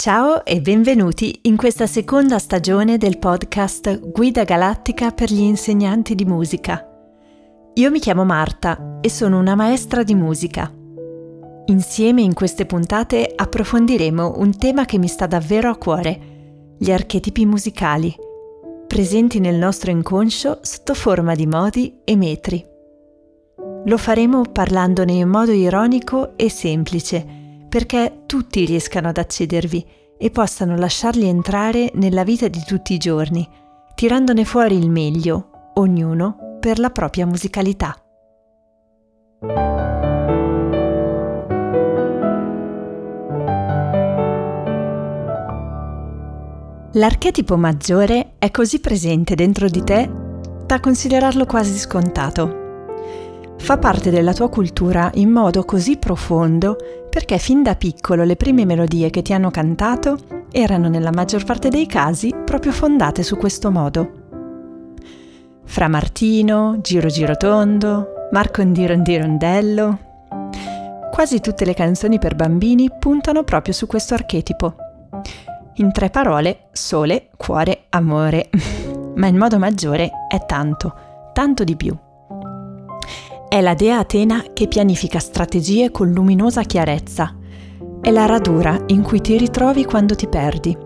Ciao e benvenuti in questa seconda stagione del podcast Guida Galattica per gli insegnanti di musica. Io mi chiamo Marta e sono una maestra di musica. Insieme in queste puntate approfondiremo un tema che mi sta davvero a cuore, gli archetipi musicali, presenti nel nostro inconscio sotto forma di modi e metri. Lo faremo parlandone in modo ironico e semplice, perché tutti riescano ad accedervi e possano lasciarli entrare nella vita di tutti i giorni, tirandone fuori il meglio, ognuno per la propria musicalità. L'archetipo maggiore è così presente dentro di te da considerarlo quasi scontato fa parte della tua cultura in modo così profondo perché fin da piccolo le prime melodie che ti hanno cantato erano nella maggior parte dei casi proprio fondate su questo modo. Fra Martino, Giro Giro Tondo, Marco Ndirondirondello, quasi tutte le canzoni per bambini puntano proprio su questo archetipo. In tre parole, sole, cuore, amore. Ma in modo maggiore è tanto, tanto di più. È la dea Atena che pianifica strategie con luminosa chiarezza. È la radura in cui ti ritrovi quando ti perdi.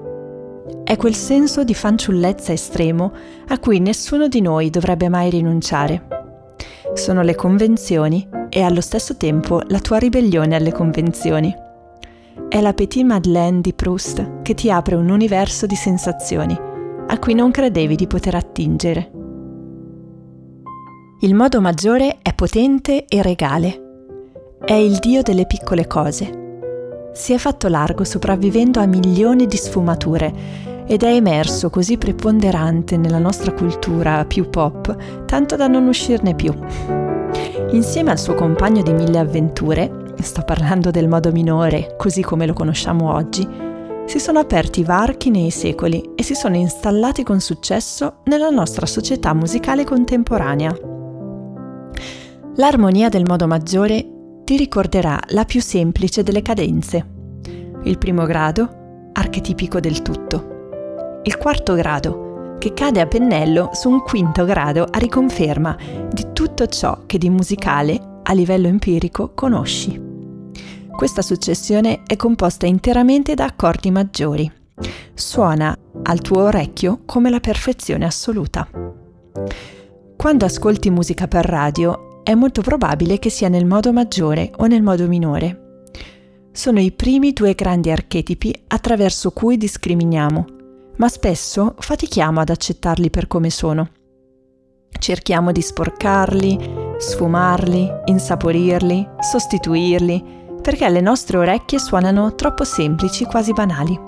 È quel senso di fanciullezza estremo a cui nessuno di noi dovrebbe mai rinunciare. Sono le convenzioni e allo stesso tempo la tua ribellione alle convenzioni. È la Petit Madeleine di Proust che ti apre un universo di sensazioni a cui non credevi di poter attingere. Il modo maggiore è potente e regale. È il dio delle piccole cose. Si è fatto largo sopravvivendo a milioni di sfumature ed è emerso così preponderante nella nostra cultura più pop, tanto da non uscirne più. Insieme al suo compagno di mille avventure, sto parlando del modo minore, così come lo conosciamo oggi, si sono aperti varchi nei secoli e si sono installati con successo nella nostra società musicale contemporanea. L'armonia del modo maggiore ti ricorderà la più semplice delle cadenze. Il primo grado, archetipico del tutto. Il quarto grado, che cade a pennello su un quinto grado a riconferma di tutto ciò che di musicale, a livello empirico, conosci. Questa successione è composta interamente da accordi maggiori. Suona al tuo orecchio come la perfezione assoluta. Quando ascolti musica per radio è molto probabile che sia nel modo maggiore o nel modo minore. Sono i primi due grandi archetipi attraverso cui discriminiamo, ma spesso fatichiamo ad accettarli per come sono. Cerchiamo di sporcarli, sfumarli, insaporirli, sostituirli, perché le nostre orecchie suonano troppo semplici, quasi banali.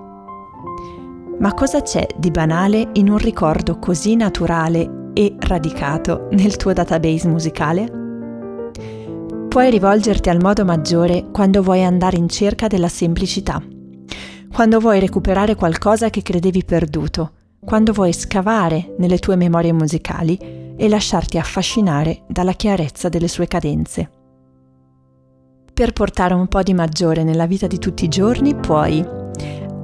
Ma cosa c'è di banale in un ricordo così naturale e radicato nel tuo database musicale? Puoi rivolgerti al modo maggiore quando vuoi andare in cerca della semplicità, quando vuoi recuperare qualcosa che credevi perduto, quando vuoi scavare nelle tue memorie musicali e lasciarti affascinare dalla chiarezza delle sue cadenze. Per portare un po' di maggiore nella vita di tutti i giorni puoi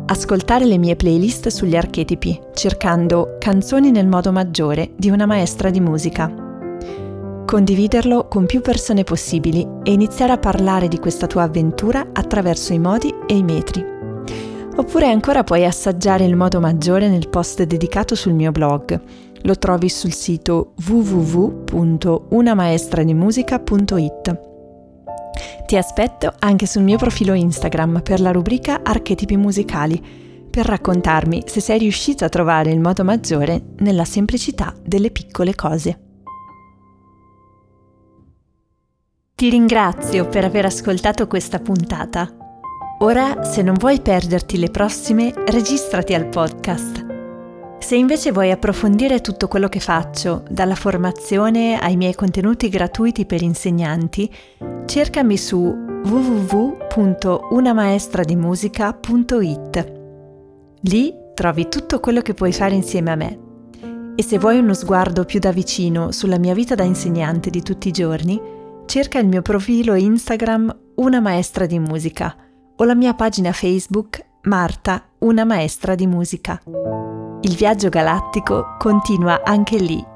ascoltare le mie playlist sugli archetipi cercando Canzoni nel modo maggiore di una maestra di musica condividerlo con più persone possibili e iniziare a parlare di questa tua avventura attraverso i modi e i metri. Oppure ancora puoi assaggiare il modo maggiore nel post dedicato sul mio blog. Lo trovi sul sito www.unamaestradimusica.it. Ti aspetto anche sul mio profilo Instagram per la rubrica Archetipi musicali, per raccontarmi se sei riuscito a trovare il modo maggiore nella semplicità delle piccole cose. Ti ringrazio per aver ascoltato questa puntata. Ora, se non vuoi perderti le prossime, registrati al podcast. Se invece vuoi approfondire tutto quello che faccio, dalla formazione ai miei contenuti gratuiti per insegnanti, cercami su www.unamaestradimusica.it. Lì trovi tutto quello che puoi fare insieme a me. E se vuoi uno sguardo più da vicino sulla mia vita da insegnante di tutti i giorni, cerca il mio profilo Instagram Una Maestra di Musica o la mia pagina Facebook Marta, Una Maestra di Musica. Il viaggio galattico continua anche lì